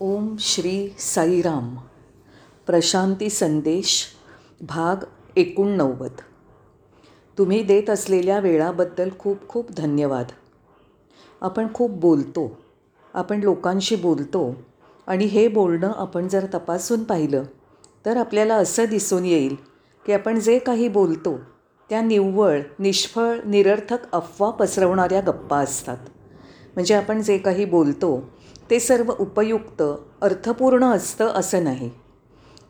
ओम श्री साईराम. प्रशांती संदेश भाग एकोणनव्वद. तुम्ही देत असलेल्या वेळाबद्दल खूप खूप धन्यवाद. आपण खूप बोलतो आपण लोकांशी बोलतो आणि हे बोलणं आपण जर तपासून पाहिलं तर आपल्याला असं दिसून येईल की आपण जे काही बोलतो त्या निव्वळ निष्फळ निरर्थक अफवा पसरवणाऱ्या गप्पा असतात. म्हणजे आपण जे काही बोलतो ते सर्व उपयुक्त अर्थपूर्ण असतं असं नाही.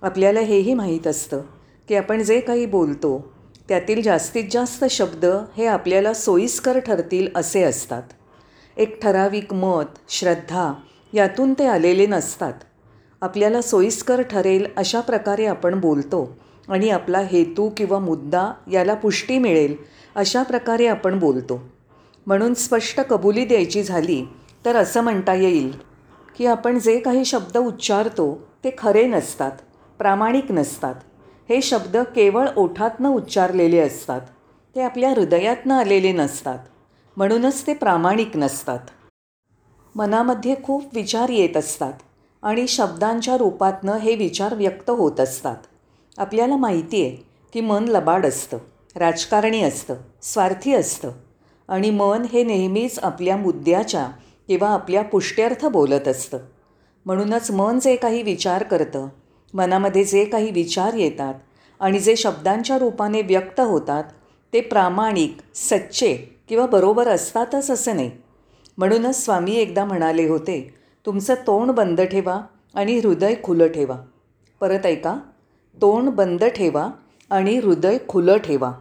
आपल्याला हेही माहीत असतं की आपण जे काही बोलतो त्यातील जास्तीत जास्त शब्द हे आपल्याला सोयीस्कर ठरतील असे असतात. एक ठराविक मत श्रद्धा यातून ते आलेले नसतात. आपल्याला सोयीस्कर ठरेल अशा प्रकारे आपण बोलतो आणि आपला हेतू किंवा मुद्दा याला पुष्टी मिळेल अशा प्रकारे आपण बोलतो. म्हणून स्पष्ट कबुली द्यायची झाली तर असं म्हणता येईल की आपण जे काही शब्द उच्चारतो ते खरे नसतात प्रामाणिक नसतात. हे शब्द केवळ ओठातनं उच्चारलेले असतात. ते आपल्या हृदयातनं आलेले नसतात. म्हणूनच ते प्रामाणिक नसतात. मनामध्ये खूप विचार येत असतात आणि शब्दांच्या रूपातनं हे विचार व्यक्त होत असतात. आपल्याला माहिती आहे की मन लबाड असतं राजकारणी असतं स्वार्थी असतं आणि मन हे नेहमीच आपल्या मुद्द्याच्या किंवा आपल्या पुष्ट्यर्थ बोलत असतं. म्हणूनच मन जे काही विचार करतं मनामध्ये जे काही विचार येतात आणि जे शब्दांच्या रूपाने व्यक्त होतात ते प्रामाणिक सच्चे किंवा बरोबर असतातच असं नाही. म्हणूनच स्वामी एकदा म्हणाले होते तुमचं तोंड बंद ठेवा आणि हृदय खुलं ठेवा. परत ऐका तोंड बंद ठेवा आणि हृदय खुलं ठेवा.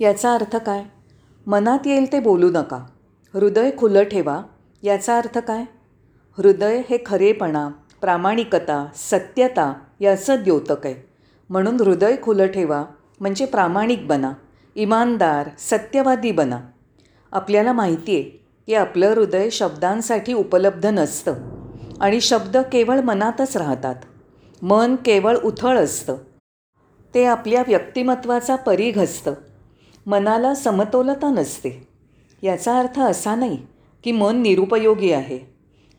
याचा अर्थ काय? मनात येईल ते बोलू नका. हृदय खुलं ठेवा याचा अर्थ काय? हृदय हे खरेपणा प्रामाणिकता सत्यता याचं द्योतक आहे. म्हणून हृदय खुलं ठेवा म्हणजे प्रामाणिक बना इमानदार सत्यवादी बना. आपल्याला माहिती आहे की आपलं हृदय शब्दांसाठी उपलब्ध नसतं आणि शब्द केवळ मनातच राहतात. मन केवळ उथळ असतं. ते आपल्या व्यक्तिमत्वाचा परीघ असतं. मनाला समतोलता नसते. याचा अर्थ असा नाही की मन निरुपयोगी आहे.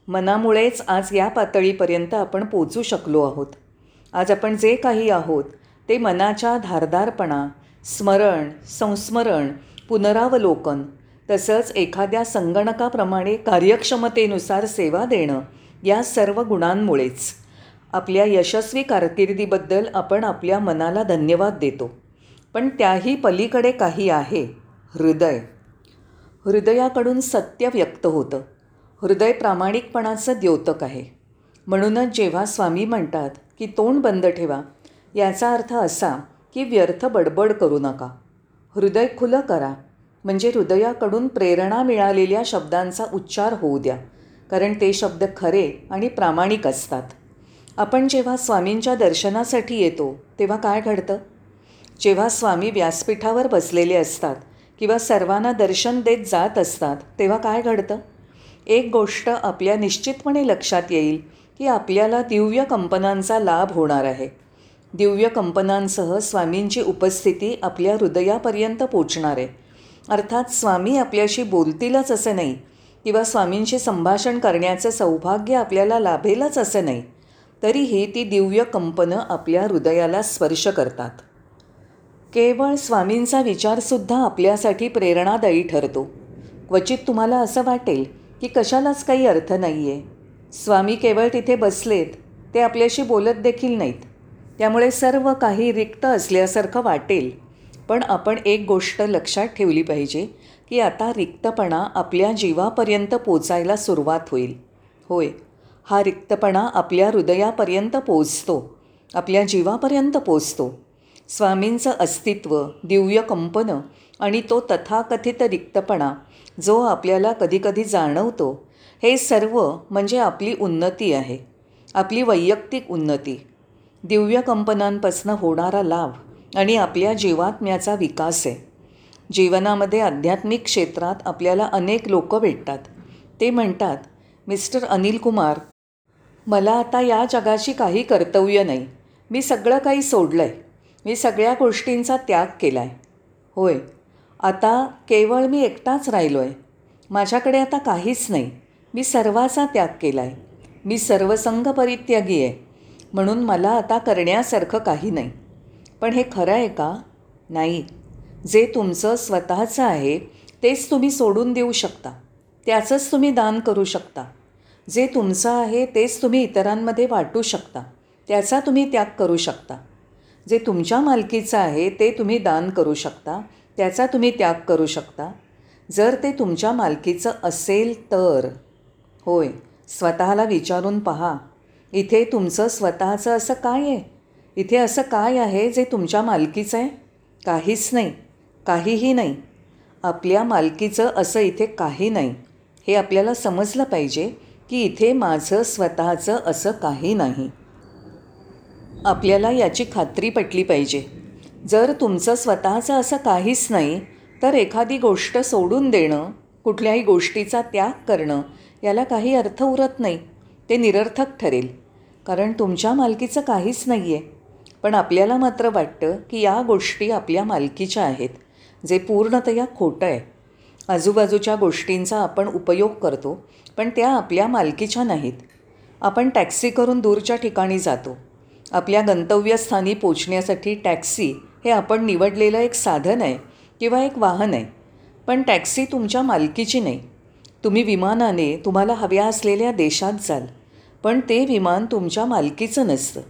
मनामुळेच आज या पातळीपर्यंत आपण पोचू शकलो आहोत. आज आपण जे काही आहोत ते मनाच्या धारदारपणा स्मरण संस्मरण पुनरावलोकन तसंच एखाद्या संगणकाप्रमाणे कार्यक्षमतेनुसार सेवा देणं या सर्व गुणांमुळेच. आपल्या यशस्वी कारकिर्दीबद्दल आपण आपल्या मनाला धन्यवाद देतो. पण त्याही पलीकडे काही आहे हृदय. हृदयाकडून सत्य व्यक्त होतं. हृदय प्रामाणिकपणाचं द्योतक आहे. म्हणूनच जेव्हा स्वामी म्हणतात की तोंड बंद ठेवा याचा अर्थ असा की व्यर्थ बडबड करू नका. हृदय खुलं करा. म्हणजे हृदयाकडून प्रेरणा मिळालेल्या शब्दांचा उच्चार होऊ द्या कारण ते शब्द खरे आणि प्रामाणिक असतात. आपण जेव्हा स्वामींच्या दर्शनासाठी येतो तेव्हा काय घडतं? जेव्हा स्वामी व्यासपीठावर बसलेले असतात किंवा सर्वांना दर्शन देत जात असतात तेव्हा काय घडतं? एक गोष्ट आपल्या निश्चितपणे लक्षात येईल की आपल्याला दिव्य कंपनांचा लाभ होणार आहे. दिव्य कंपनांसह स्वामींची उपस्थिती आपल्या हृदयापर्यंत पोचणार आहे. अर्थात स्वामी आपल्याशी बोलतीलच असं नाही किंवा स्वामींशी संभाषण करण्याचं सौभाग्य आपल्याला लाभेलच असं नाही तरीही ती दिव्य कंपनं आपल्या हृदयाला स्पर्श करतात. केवळ स्वामींचा विचारसुद्धा आपल्यासाठी प्रेरणादायी ठरतो. क्वचित तुम्हाला असं वाटेल की कशालाच काही अर्थ नाही आहे स्वामी केवळ तिथे बसलेत ते आपल्याशी बोलत देखील नाहीत. त्यामुळे सर्व काही रिक्त असल्यासारखं वाटेल. पण आपण एक गोष्ट लक्षात ठेवली पाहिजे की आता रिक्तपणा आपल्या जीवापर्यंत पोचायला सुरुवात होईल. होय हा रिक्तपणा आपल्या हृदयापर्यंत पोचतो आपल्या जीवापर्यंत पोचतो. स्वामींचं अस्तित्व दिव्य कंपनं आणि तो तथाकथित रिक्तपणा जो आपल्याला कधीकधी जाणवतो हे सर्व म्हणजे आपली उन्नती आहे आपली वैयक्तिक उन्नती. दिव्य कंपनांपासून होणारा लाभ आणि आपल्या जीवात्म्याचा विकास आहे. जीवनामध्ये आध्यात्मिक क्षेत्रात आपल्याला अनेक लोक भेटतात. ते म्हणतात मिस्टर अनिल कुमार मला आता या जगाशी काही कर्तव्य नाही. मी सगळं काही सोडलं आहे मी सगळ्या गोष्टींचा त्याग केला आहे होय आता केवळ मी एकटाच राहिलो आहे माझ्याकडे आता काहीच नाही. मी सर्वाचा त्याग केला आहे मी सर्वसंग परित्यागी आहे म्हणून मला आता करण्यासारखं काही नाही. पण हे खरं आहे का? नाही. जे तुमचं स्वतःचं आहे तेच तुम्ही सोडून देऊ शकता. त्याचंच तुम्ही दान करू शकता. जे तुमचं आहे तेच तुम्ही इतरांमध्ये वाटू शकता. त्याचा तुम्ही त्याग करू शकता. जे तुमच्या मालकीचं आहे ते तुम्ही दान करू शकता त्याचा तुम्ही त्याग करू शकता. जर ते तुमच्या मालकीचं असेल तर होय स्वतःला विचारून पहा इथे तुमचं स्वतःचं असं काय आहे? इथे असं काय आहे जे तुमच्या मालकीचं आहे? काहीच नाही काहीही नाही. आपल्या मालकीचं असं इथे काही नाही. हे आपल्याला समजलं पाहिजे की इथे माझं स्वतःचं असं काही नाही. आपल्याला याची खात्री पटली पाहिजे. जर तुमचं स्वतःचं असं काहीच नाही तर एखादी गोष्ट सोडून देणं कुठल्याही गोष्टीचा त्याग करणं याला काही अर्थ उरत नाही. ते निरर्थक ठरेल. कारण तुमच्या मालकीचं काहीच नाही आहे पण आपल्याला मात्र वाटतं की या गोष्टी आपल्या मालकीच्या आहेत जे पूर्णतया खोटं आहे. आजूबाजूच्या गोष्टींचा आपण उपयोग करतो पण त्या आपल्या मालकीच्या नाहीत. आपण टॅक्सी करून दूरच्या ठिकाणी जातो. आपल्या गंतव्यस्थानी पोचण्यासाठी टॅक्सी हे आपण निवडलेलं एक साधन आहे किंवा एक वाहन आहे. पण टॅक्सी तुमच्या मालकीची नाही. तुम्ही विमानाने तुम्हाला हव्या असलेल्या देशात जाल. पण ते विमान तुमच्या मालकीचं नसतं.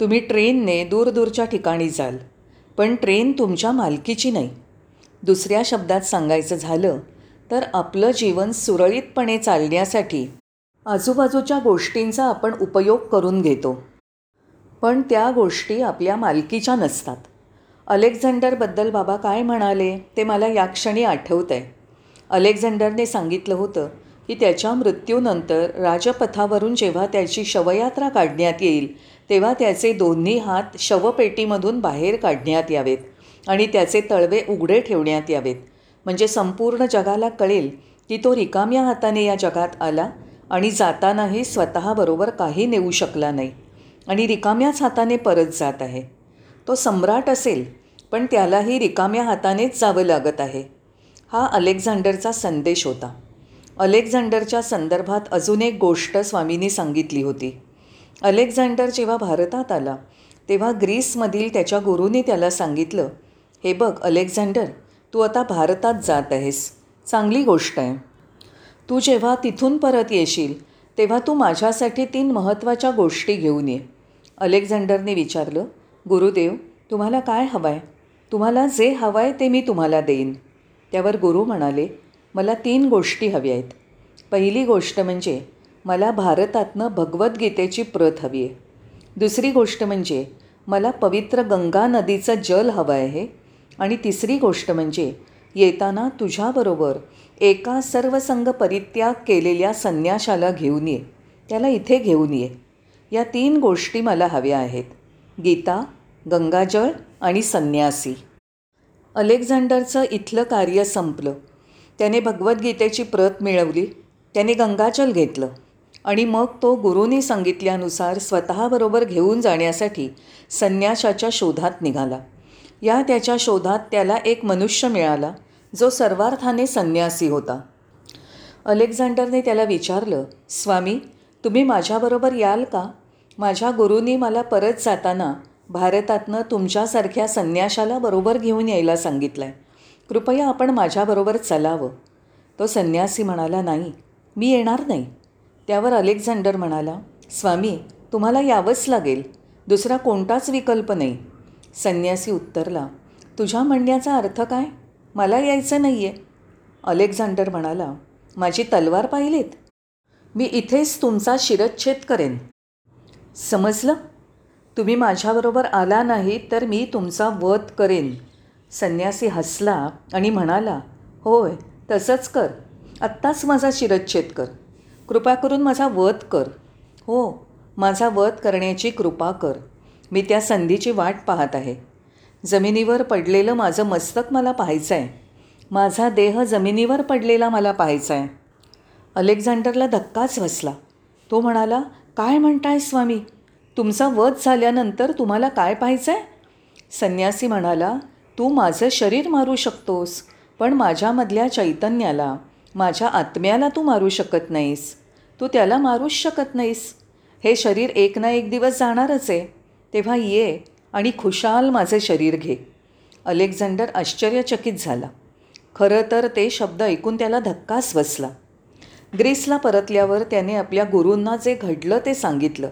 तुम्ही ट्रेनने दूरदूरच्या ठिकाणी जाल. पण ट्रेन तुमच्या मालकीची नाही. दुसऱ्या शब्दात सांगायचं झालं तर आपलं जीवन सुरळीतपणे चालण्यासाठी आजूबाजूच्या गोष्टींचा आपण उपयोग करून घेतो. पण त्या गोष्टी आपल्या मालकीच्या नसतात. अलेक्झांडरबद्दल बाबा काय म्हणाले ते मला या क्षणी आठवतं आहे अलेक्झांडरने सांगितलं होतं की त्याच्या मृत्यूनंतर राजपथावरून जेव्हा त्याची शवयात्रा काढण्यात येईल तेव्हा त्याचे दोन्ही हात शवपेटीमधून बाहेर काढण्यात यावेत आणि त्याचे तळवे उघडे ठेवण्यात यावेत. म्हणजे संपूर्ण जगाला कळेल की तो रिकाम्या हाताने या जगात आला आणि जातानाही स्वतःबरोबर काही नेऊ शकला नाही. आणि रिकाम्याच हाताने परत जात आहे. तो सम्राट असेल पण त्यालाही रिकाम्या हातानेच जावं लागत आहे. हा अलेक्झांडरचा संदेश होता. अलेक्झांडरच्या संदर्भात अजून एक गोष्ट स्वामींनी सांगितली होती. अलेक्झांडर जेव्हा भारतात आला तेव्हा ग्रीसमधील त्याच्या गुरुने त्याला सांगितलं हे बघ अलेक्झांडर तू आता भारतात जात आहेस. चांगली गोष्ट आहे. तू जेव्हा तिथून परत येशील तेव्हा तू माझ्यासाठी तीन महत्त्वाच्या गोष्टी घेऊन ये. अलेक्झांडरने विचारलं गुरुदेव तुम्हाला काय हवं आहे तुम्हाला जे हवं आहे ते मी तुम्हाला देईन. त्यावर गुरु म्हणाले मला तीन गोष्टी हव्या आहेत. पहिली गोष्ट म्हणजे मला भारतातनं भगवद्गीतेची प्रत हवी आहे. दुसरी गोष्ट म्हणजे मला पवित्र गंगा नदीचं जल हवं आहे. आणि तिसरी गोष्ट म्हणजे येताना तुझ्याबरोबर एका सर्वसंग परित्याग केलेल्या संन्याशाला घेऊन ये. त्याला इथे घेऊन ये. या तीन गोष्टी मला हव्या आहेत. गीता गंगाजळ आणि संन्यासी. अलेक्झांडरचं इथलं कार्य संपलं. त्याने भगवद्गीतेची प्रत मिळवली त्याने गंगाजल घेतलं आणि मग तो गुरुनी सांगितल्यानुसार स्वतःबरोबर घेऊन जाण्यासाठी संन्याशाच्या शोधात निघाला. या त्याच्या शोधात त्याला एक मनुष्य मिळाला जो सर्वार्थाने संन्यासी होता. अलेक्झांडरने त्याला विचारलं स्वामी तुम्ही माझ्याबरोबर याल का? माझ्या गुरुनी मला परत जाताना भारतातनं तुमच्यासारख्या संन्याशाला बरोबर घेऊन यायला सांगितलं आहे कृपया आपण माझ्याबरोबर चलावं. तो संन्यासी म्हणाला नाही मी येणार नाही. त्यावर अलेक्झांडर म्हणाला स्वामी तुम्हाला यावंच लागेल. दुसरा कोणताच विकल्प नाही. संन्यासी उत्तरला तुझ्या म्हणण्याचा अर्थ काय? मला यायचं नाही आहे अलेक्झांडर म्हणाला माझी तलवार पाहिलीत? मी इथेच तुमचा शिरच्छेद करेन. समजलं? तुम्ही माझ्याबरोबर आला नाही तर मी तुमचा वध करेन. संन्यासी हसला आणि म्हणाला होय तसंच कर. आत्ताच माझा शिरच्छेद कर. कृपा करून माझा वध कर. हो माझा वध करण्याची कृपा कर. मी त्या संधीची वाट पाहत आहे. जमिनीवर पडलेलं माझं मस्तक मला पाहायचं आहे माझा देह जमिनीवर पडलेला मला पाहायचा आहे अलेक्झांडरला धक्काच बसला. तो म्हणाला काय म्हणताय स्वामी? तुमचा वध झाल्यानंतर तुम्हाला काय पाहायचं आहे संन्यासी म्हणाला तू माझं शरीर मारू शकतोस पण माझ्यामधल्या चैतन्याला माझ्या आत्म्याला तू मारू शकत नाहीस. तू त्याला मारूच शकत नाहीस. हे शरीर एक ना एक दिवस जाणारच आहे. तेव्हा ये आणि खुशाल माझे शरीर घे. अलेक्झांडर आश्चर्यचकित झाला. खरं तर ते शब्द ऐकून त्याला धक्काच बसला. ग्रीसला परतल्यावर त्याने आपल्या गुरूंना जे घडलं ते सांगितलं.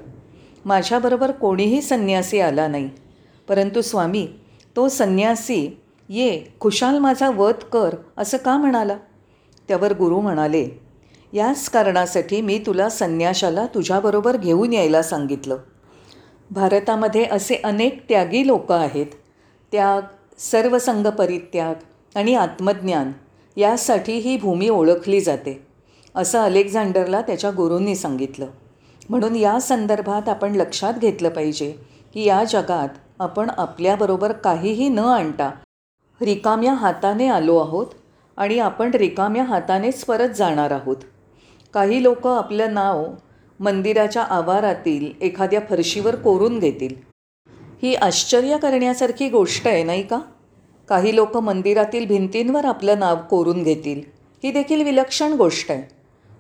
माझ्याबरोबर कोणीही संन्यासी आला नाही. परंतु स्वामी तो संन्यासी ये खुशाल माझा वध कर असं का म्हणाला? त्यावर गुरु म्हणाले याच कारणासाठी मी तुला संन्याशाला तुझ्याबरोबर घेऊन यायला सांगितलं. भारतामध्ये असे अनेक त्यागी लोक आहेत. त्याग सर्वसंग परित्याग आणि आत्मज्ञान यासाठी ही भूमी ओळखली जाते. असं अलेक्झांडरला त्याच्या गुरूंनी सांगितलं. म्हणून या संदर्भात आपण लक्षात घेतलं पाहिजे की या जगात आपण आपल्याबरोबर काहीही न आणता रिकाम्या हाताने आलो आहोत आणि आपण रिकाम्या हातानेच परत जाणार आहोत. काही लोक आपलं नाव मंदिराच्या आवारातील एखाद्या फरशीवर कोरून घेतील. ही आश्चर्य करण्यासारखी गोष्ट आहे नाही का? काही लोक मंदिरातील भिंतींवर आपलं नाव कोरून घेतील. ही देखील विलक्षण गोष्ट आहे.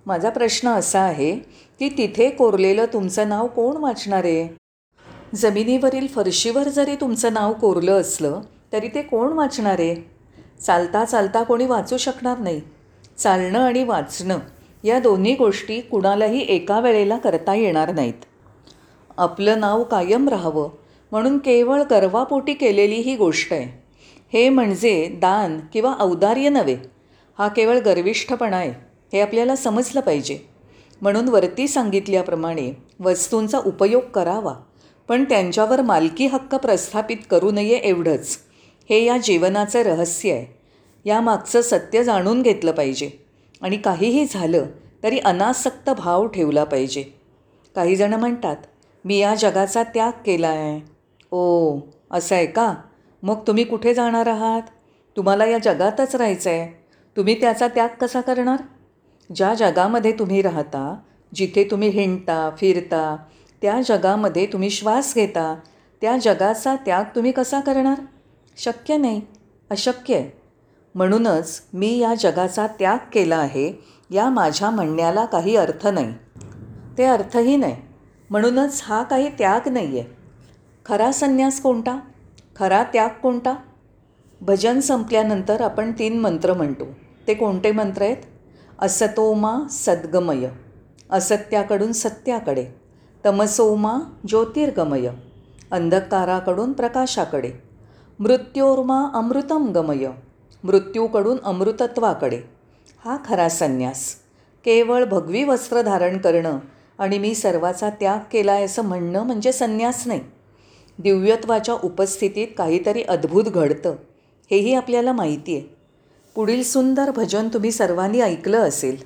माझा प्रश्न असा आहे की तिथे कोरलेलं तुमचं नाव कोण वाचणार आहे? जमिनीवरील फरशीवर जरी तुमचं नाव कोरलं असलं तरी ते कोण वाचणार आहे? चालता चालता कोणी वाचू शकणार नाही. चालणं आणि वाचणं या दोन्ही गोष्टी कुणालाही एका वेळेला करता येणार नाहीत. आपलं नाव कायम राहावं म्हणून केवळ गर्वापोटी केलेली ही गोष्ट आहे. हे म्हणजे दान किंवा औदार्य नव्हे हा केवळ गर्विष्ठपणा आहे. हे आपल्याला समजलं पाहिजे. म्हणून वरती सांगितल्याप्रमाणे वस्तूंचा उपयोग करावा. पण त्यांच्यावर मालकी हक्क प्रस्थापित करू नये एवढंच. हे या जीवनाचं रहस्य आहे. यामागचं सत्य जाणून घेतलं पाहिजे. आणि काहीही झालं तरी अनासक्त भाव ठेवला पाहिजे. काही जणं म्हणतात मी या जगाचा त्याग केला आहे ओ असं आहे का? मग तुम्ही कुठे जाणार आहात? तुम्हाला या जगातच राहायचं आहे तुम्ही त्याचा त्याग कसा करणार? ज्या जगामध्ये तुम्ही राहता जिथे तुम्ही हिंडता फिरता त्या जगामध्ये तुम्ही श्वास घेता त्या जगाचा त्याग तुम्ही कसा करणार? शक्य नाही. अशक्य आहे. म्हणूनच मी या जगाचा त्याग केला आहे या माझ्या म्हणण्याला काही अर्थ नाही. ते अर्थही नाही. म्हणूनच हा काही त्याग नाही आहे खरा संन्यास कोणता? खरा त्याग कोणता? भजन संपल्यानंतर आपण तीन मंत्र म्हणतो. ते कोणते मंत्र आहेत? असतोमा सद्गमय असत्याकडून सत्याकडे तमसोमा ज्योतिर्गमय अंधकाराकडून प्रकाशाकडे मृत्योर्मा अमृतम गमय मृत्यूकडून अमृतत्वाकडे. हा खरा संन्यास. केवळ भगवी वस्त्र धारण करणं आणि मी सर्वाचा त्याग केला आहे असं म्हणणं म्हणजे संन्यास नाही. दिव्यत्वाच्या उपस्थितीत काहीतरी अद्भुत घडतं हेही आपल्याला माहिती आहे पुढील सुंदर भजन तुम्ही सर्वांनी ऐकलं असेल.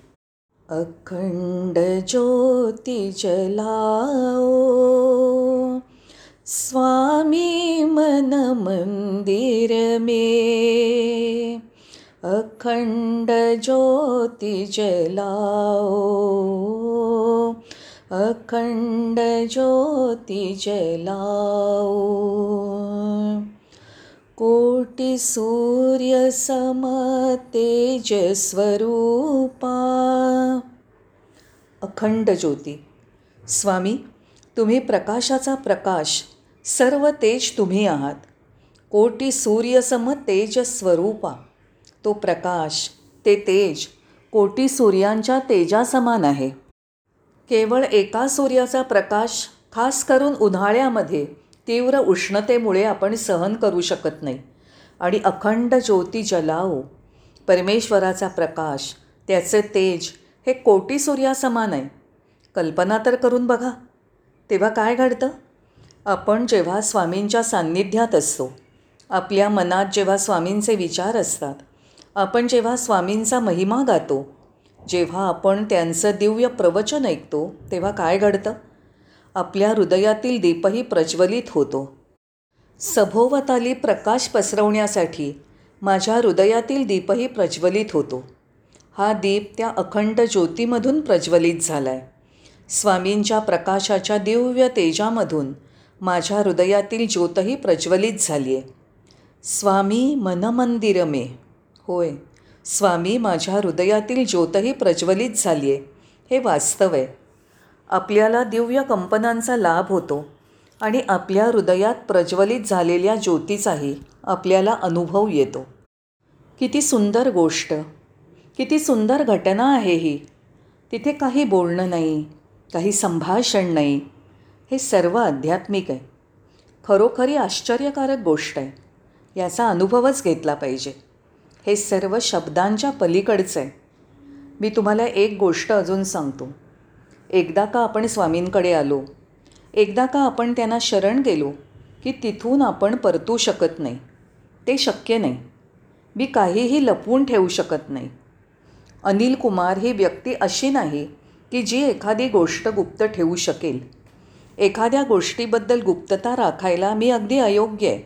अखंड ज्योती जलाओ. स्वामी मन मंदिर में. अखंड ज्योति जलाओ. अखंड ज्योति जलाओ. कोटि सूर्य सम तेज स्वरूपा अखंड ज्योती स्वामी तुम्ही प्रकाशाचा प्रकाश सर्व तेज तुम्ही आहात. कोटी सूर्यसम तेज स्वरूपा तो प्रकाश ते तेज कोटी सूर्यांच्या तेजासमान आहे. केवळ एका सूर्याचा प्रकाश खास करून उन्हाळ्यामध्ये तीव्र उष्णतेमुळे आपण सहन करू शकत नाही. आणि अखंड ज्योती जलाओ परमेश्वराचा प्रकाश त्याचे तेज हे कोटी सूर्यासमान आहे. कल्पना तर करून बघा. तेव्हा काय घडतं? आपण जेव्हा स्वामींच्या सान्निध्यात असतो आपल्या मनात जेव्हा स्वामींचे विचार असतात आपण जेव्हा स्वामींचा महिमा गातो जेव्हा आपण त्यांचं दिव्य प्रवचन ऐकतो तेव्हा काय घडतं? आपल्या हृदयातील दीपही प्रज्वलित होतो. सभोवताली प्रकाश पसरवण्यासाठी माझ्या हृदयातील दीपही प्रज्वलित होतो. हा दीप त्या अखंड ज्योतीमधून प्रज्वलित झाला आहे स्वामींच्या प्रकाशाच्या दिव्य तेजामधून माझ्या हृदयातील ज्योतही प्रज्वलित झाली आहे स्वामी मनमंदिर मे होय स्वामी माझ्या हृदयातील ज्योतही प्रज्वलित झाली आहे हे वास्तव आहे. आपल्याला दिव्य कंपनांचा लाभ होतो आणि आपल्या हृदयात प्रज्वलित झालेल्या ज्योतीचाही आपल्याला अनुभव येतो. किती सुंदर गोष्ट. किती सुंदर घटना आहे ही. तिथे काही बोलणं नाही काही संभाषण नाही. हे सर्व आध्यात्मिक आहे. खरोखरी आश्चर्यकारक गोष्ट आहे. याचा अनुभवच घेतला पाहिजे. हे सर्व शब्दांच्या पलीकडचं आहे. मी तुम्हाला एक गोष्ट अजून सांगतो. एकदा का आपण स्वामींकडे आलो एकदा का आपण त्यांना शरण गेलो की तिथून आपण परतू शकत नाही ते शक्य नाही. मी काहीही लपवून ठेवू शकत नाही. अनिल कुमार ही व्यक्ती अशी नाही की जी एखादी गोष्ट गुप्त ठेवू शकेल. एखाद्या गोष्टीबद्दल गुप्तता राखायला मी अगदी अयोग्य आहे.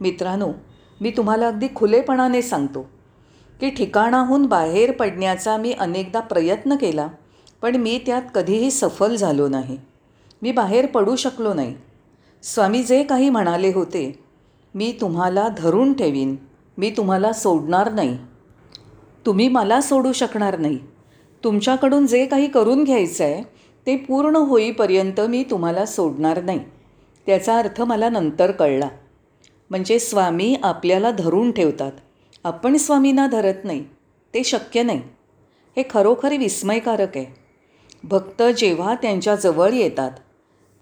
मित्रांनो मी तुम्हाला अगदी खुलेपणाने सांगतो की ठिकाणाहून बाहेर पडण्याचा मी अनेकदा प्रयत्न केला पण मी त्यात कधीही सफल झालो नाही. मी बाहेर पडू शकलो नाही. स्वामी जे काही म्हणाले होते मी तुम्हाला धरून ठेवीन मी तुम्हाला सोडणार नाही. तुम्ही मला सोडू शकणार नाही. तुमच्याकडून जे काही करून घ्यायचं आहे ते पूर्ण होईपर्यंत मी तुम्हाला सोडणार नाही. त्याचा अर्थ मला नंतर कळला. म्हणजे स्वामी आपल्याला धरून ठेवतात. आपण स्वामींना धरत नाही. ते शक्य नाही. हे खरोखर विस्मयकारक आहे. भक्त जेव्हा त्यांच्याजवळ येतात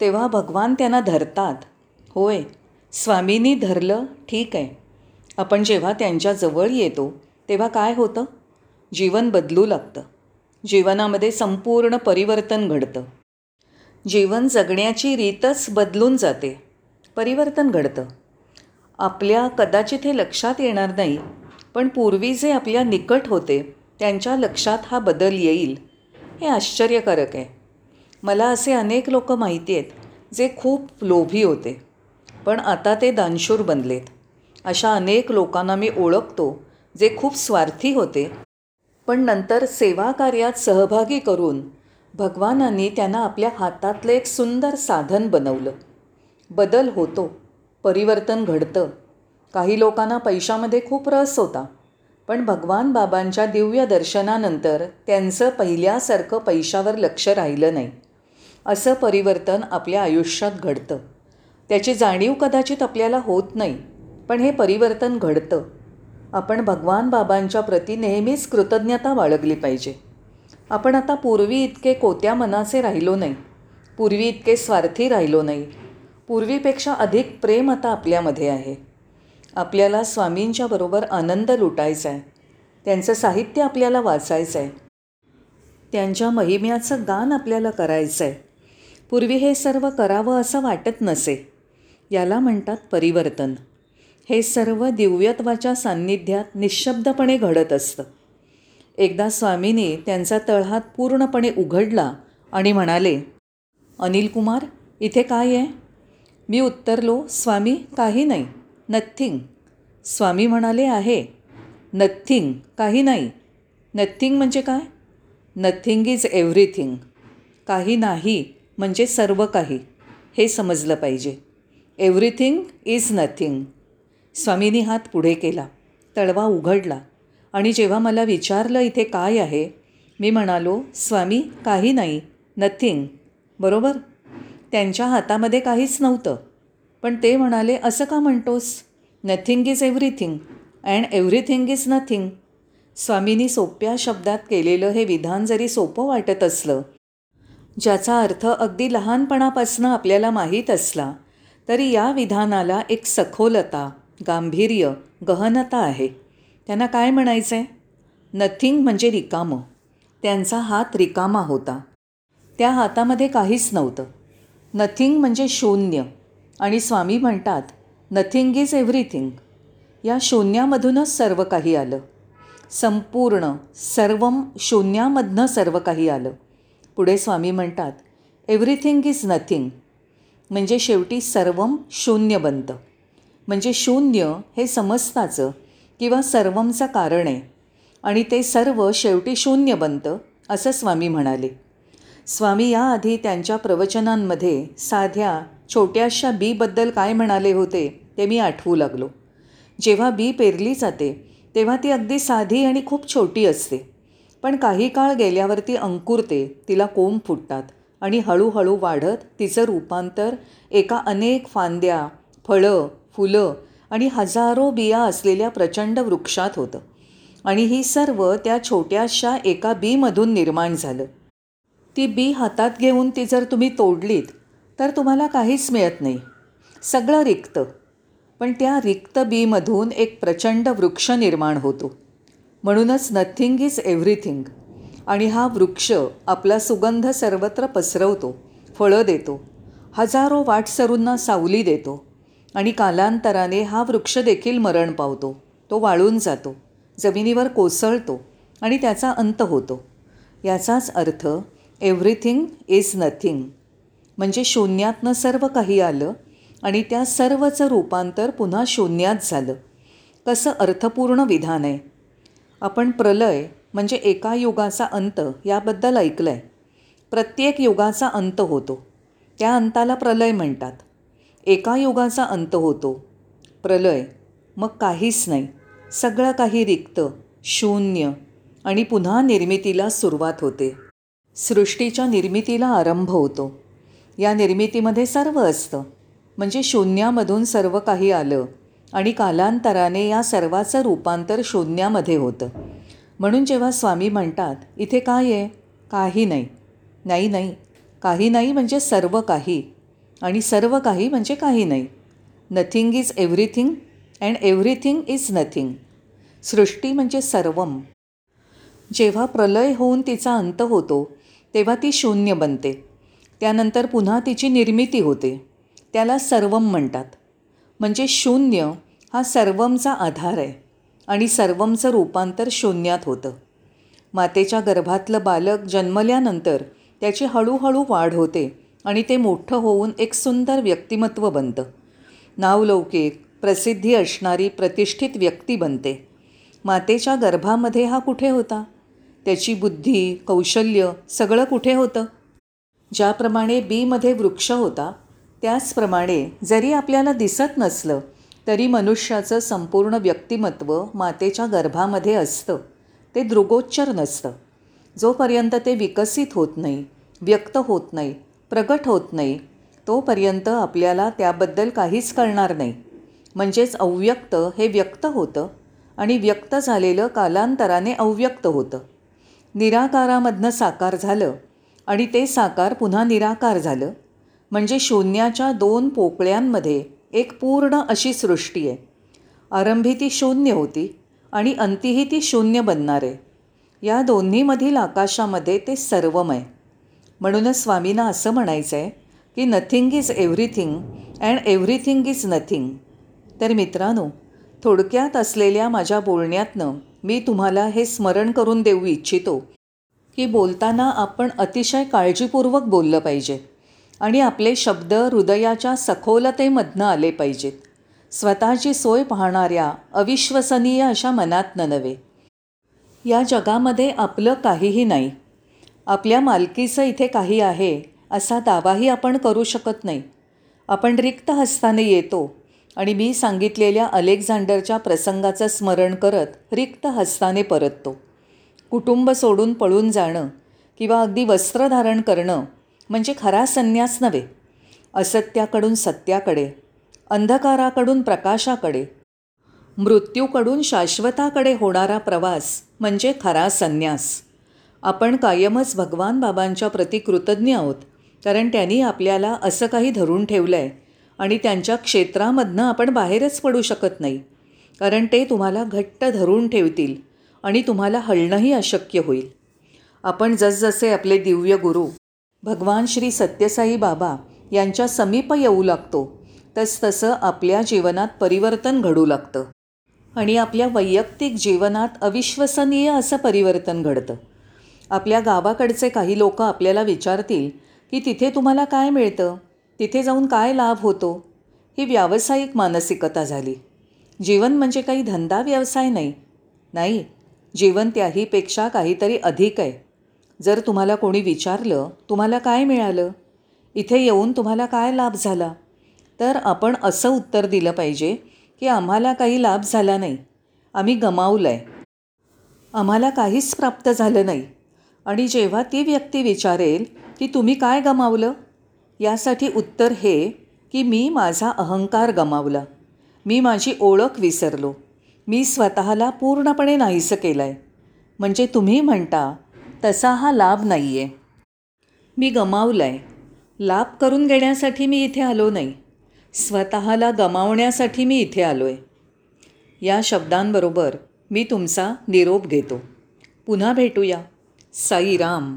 तेव्हा भगवान त्यांना धरतात. होय स्वामींनी धरलं ठीक आहे. आपण जेव्हा त्यांच्याजवळ येतो तेव्हा काय होतं? जीवन बदलू लागतं. जीवनामध्ये संपूर्ण परिवर्तन घडतं. जीवन जगण्याची रीतच बदलून जाते. परिवर्तन घडतं. आपल्या कदाचित हे लक्षात येणार नाही पण पूर्वी जे आपल्या निकट होते त्यांच्या लक्षात हा बदल येईल. हे आश्चर्यकारक आहे. मला असे अनेक लोक माहिती आहेत जे खूप लोभी होते. पण आता ते दानशूर बनलेत. अशा अनेक लोकांना मी ओळखतो जे खूप स्वार्थी होते. पण नंतर सेवा कार्यात सहभागी करून भगवानांनी त्यांना आपल्या हातातलं एक सुंदर साधन बनवलं. बदल होतो परिवर्तन घडतं. काही लोकांना पैशामध्ये खूप रस होता. पण भगवान बाबांच्या दिव्य दर्शनानंतर त्यांचं पहिल्यासारखं पैशावर लक्ष राहिलं नाही. असं परिवर्तन आपल्या आयुष्यात घडतं. त्याची जाणीव कदाचित आपल्याला होत नाही पण हे परिवर्तन घडतं. आपण भगवान बाबांच्या प्रती नेहमीच कृतज्ञता बाळगली पाहिजे. आपण आता पूर्वी इतके कोत्या मनाचे राहिलो नाही पूर्वी इतके स्वार्थी राहिलो नाही पूर्वीपेक्षा अधिक प्रेम आता आपल्यामध्ये आहे. आपल्याला स्वामींच्या बरोबर आनंद लुटायचा आहे त्यांचं साहित्य आपल्याला वाचायचं आहे त्यांच्या महिम्याचं गान आपल्याला करायचं आहे पूर्वी हे सर्व करावं असं वाटत नसे. याला म्हणतात परिवर्तन. हे सर्व दिव्यत्वाच्या सान्निध्यात निशब्दपणे घडत असतं. एकदा स्वामींनी त्यांचा तळहात पूर्णपणे उघडला आणि म्हणाले अनिल कुमार इथे काय आहे? मी उत्तरलो स्वामी काही नाही. नथिंग. स्वामी म्हणाले आहे नथिंग काही नाही. नथिंग म्हणजे काय? Nothing is everything. काही नाही म्हणजे सर्व काही. हे समजलं पाहिजे. Everything is nothing. स्वामींनी हात पुढे केला. तळवा उघडला. आणि जेव्हा मला विचारलं इथे काय आहे? मी म्हणालो स्वामी काही नाही. नथिंग. बरोबर? त्यांच्या हातामध्ये काहीच नव्हतं. पण ते म्हणाले असं का म्हणतोस? Nothing is everything and everything is nothing स्वामींनी सोप्या शब्दात केलेलं हे विधान जरी सोपं वाटत असलं ज्याचा अर्थ अगदी लहानपणापासनं आपल्याला माहीत असला तरी या विधानाला एक सखोलता गांभीर्य गहनता आहे. त्यांना काय म्हणायचं आहे नथिंग म्हणजे रिकामं. त्यांचा हात रिकामा होता. त्या हातामध्ये काहीच नव्हतं. नथिंग म्हणजे शून्य. आणि स्वामी म्हणतात नथिंग इज एव्हरीथिंग या शून्यामधूनच सर्व काही आलं. संपूर्ण सर्वम शून्यामधनं सर्व काही आलं. पुढे स्वामी म्हणतात एव्हरीथिंग इज नथिंग म्हणजे शेवटी सर्वम शून्य बनतं. म्हणजे शून्य हे समजताचं किंवा सर्वमचं कारण आहे आणि ते सर्व शेवटी शून्य बनतं असं स्वामी म्हणाले. स्वामी याआधी त्यांच्या प्रवचनांमध्ये साध्या छोट्याशा बीबद्दल काय म्हणाले होते ते मी आठवू लागलो. जेव्हा बी पेरली जाते तेव्हा ती अगदी साधी आणि खूप छोटी असते. पण काही काळ गेल्यावरती अंकुरते तिला कोंब फुटतात आणि हळूहळू वाढत तिचं रूपांतर एका अनेक फांद्या फळं फुलं आणि हजारो बिया असलेल्या प्रचंड वृक्षात होतं. आणि ही सर्व त्या छोट्याशा एका बीमधून निर्माण झालं. ती बी हातात घेऊन ती जर तुम्ही तोडलीत तर तुम्हाला काहीच मिळत नाही. सगळं रिक्त. पण त्या रिक्त बीमधून एक प्रचंड वृक्ष निर्माण होतो. म्हणूनच नथिंग इज एव्हरीथिंग आणि हा वृक्ष आपला सुगंध सर्वत्र पसरवतो फळं देतो हजारो वाटसरूंना सावली देतो आणि कालांतराने हा वृक्ष देखील मरण पावतो. तो वाळून जातो जमिनीवर कोसळतो आणि त्याचा अंत होतो. याचाच अर्थ एव्हरीथिंग इज नथिंग म्हणजे शून्यातनं सर्व काही आलं आणि त्या सर्वचं रूपांतर पुन्हा शून्यात झालं. कसं अर्थपूर्ण विधान आहे. आपण प्रलय म्हणजे एका युगाचा अंत याबद्दल ऐकलं आहे प्रत्येक युगाचा अंत होतो. त्या अंताला प्रलय म्हणतात. एका युगाचा अंत होतो. प्रलय मग काहीच नाही. सगळं काही रिक्त शून्य आणि पुन्हा निर्मितीला सुरुवात होते. सृष्टीच्या निर्मितीला आरंभ होतो. या निर्मितीमध्ये सर्व असतं. म्हणजे शून्यामधून सर्व काही आलं आणि कालांतराने या सर्वाचं रूपांतर शून्यामध्ये होतं. म्हणून जेव्हा स्वामी म्हणतात इथे काय आहे? काही नाही. नाही नाही. काही नाही म्हणजे सर्व काही. आणि सर्व काही म्हणजे काही नाही. Nothing is everything and everything is nothing सृष्टी म्हणजे सर्वम. जेव्हा प्रलय होऊन तिचा अंत होतो तेव्हा ती शून्य बनते. त्यानंतर पुन्हा तिची निर्मिती होते. त्याला सर्वम म्हणतात. म्हणजे शून्य हा सर्वमचा आधार आहे आणि सर्वमचं रूपांतर शून्यात होतं. मातेच्या गर्भातलं बालक जन्मल्यानंतर त्याची हळूहळू वाढ होते आणि ते मोठं होऊन एक सुंदर व्यक्तिमत्व बनतं. नावलौकिक प्रसिद्धी असणारी प्रतिष्ठित व्यक्ती बनते. मातेच्या गर्भामध्ये हा कुठे होता? त्याची बुद्धी कौशल्य सगळं कुठे होतं? ज्याप्रमाणे बीमध्ये वृक्ष होता त्याचप्रमाणे जरी आपल्याला दिसत नसलं तरी मनुष्याचं संपूर्ण व्यक्तिमत्व मातेच्या गर्भामध्ये असतं. ते दृगोच्चर नसतं. जोपर्यंत ते विकसित होत नाही व्यक्त होत नाही प्रगट होत नाही तोपर्यंत आपल्याला त्याबद्दल काहीच कळणार नाही. म्हणजेच अव्यक्त हे व्यक्त होतं आणि व्यक्त झालेलं कालांतराने अव्यक्त होतं. निराकारामधनं साकार झालं आणि ते साकार पुन्हा निराकार झालं. म्हणजे शून्याच्या दोन पोकळ्यांमध्ये एक पूर्ण अशी सृष्टी आहे. आरंभी ती शून्य होती आणि अंतीही ती शून्य बनणार. आहे या दोन्हीमधील आकाशामध्ये ते सर्वमय. म्हणूनच स्वामींना असं म्हणायचं आहे की nothing is everything and everything is nothing तर मित्रांनो थोडक्यात असलेल्या माझ्या बोलण्यातनं मी तुम्हाला हे स्मरण करून देऊ इच्छितो की बोलताना आपण अतिशय काळजीपूर्वक बोललं पाहिजे आणि आपले शब्द हृदयाच्या सखोलतेमधनं आले पाहिजेत. स्वतःची सोय पाहणाऱ्या अविश्वसनीय अशा मनातनं नव्हे. या जगामध्ये आपलं काहीही नाही. आपल्या मालकीचं इथे काही आहे असा दावाही आपण करू शकत नाही. आपण रिक्त हस्ताने येतो आणि मी सांगितलेल्या अलेक्झांडरच्या प्रसंगाचं स्मरण करत रिक्त हस्ताने परततो. कुटुंब सोडून पळून जाणं किंवा अगदी वस्त्रधारण करणं म्हणजे खरा संन्यास नव्हे. असत्याकडून सत्याकडे अंधकाराकडून प्रकाशाकडे मृत्यूकडून शाश्वताकडे होणारा प्रवास म्हणजे खरा संन्यास. आपण कायमच भगवान बाबांच्या प्रती कृतज्ञ आहोत कारण त्यांनी आपल्याला असं काही धरून ठेवलं आहे आणि त्यांच्या क्षेत्रामधनं आपण बाहेरच पडू शकत नाही कारण ते तुम्हाला घट्ट धरून ठेवतील. आणि तुम्हाला हलणंही अशक्य होईल. आपण जसजसे आपले दिव्य गुरु भगवान श्री सत्यसाई बाबा यांच्या समीप येऊ लागतो तसतसं आपल्या जीवनात परिवर्तन घडू लागतं. आणि आपल्या वैयक्तिक जीवनात अविश्वसनीय असं परिवर्तन घडतं. आपल्या गावाकडचे काही लोक आपल्याला विचारतील की तिथे तुम्हाला काय मिळतं? तिथे जाऊन काय लाभ होतो? ही व्यावसायिक मानसिकता झाली. जीवन म्हणजे काही धंदा व्यवसाय नाही नाही. जीवन त्याहीपेक्षा काहीतरी अधिक आहे. जर तुम्हाला कोणी विचारलं तुम्हाला काय मिळालं? इथे येऊन तुम्हाला काय लाभ झाला? तर आपण असं उत्तर दिलं पाहिजे की आम्हाला काही लाभ झाला नाही. आम्ही गमावलं आहे आम्हाला काहीच प्राप्त झालं नाही. आणि जेव्हा ती व्यक्ती विचारेल की तुम्ही काय गमावलं? यासाठी उत्तर हे की मी माझा अहंकार गमावला. मी माझी ओळख विसरलो. मी स्वतःला पूर्णपणे नाहीसं केलं आहे म्हणजे तुम्ही म्हणता तसा हा लाभ नाही आहे मी गमावलं आहे लाभ करून घेण्यासाठी मी इथे आलो नाही. स्वतःला गमावण्यासाठी मी इथे आलो आहे या शब्दांबरोबर मी तुमचा निरोप घेतो. पुन्हा भेटूया. साईराम.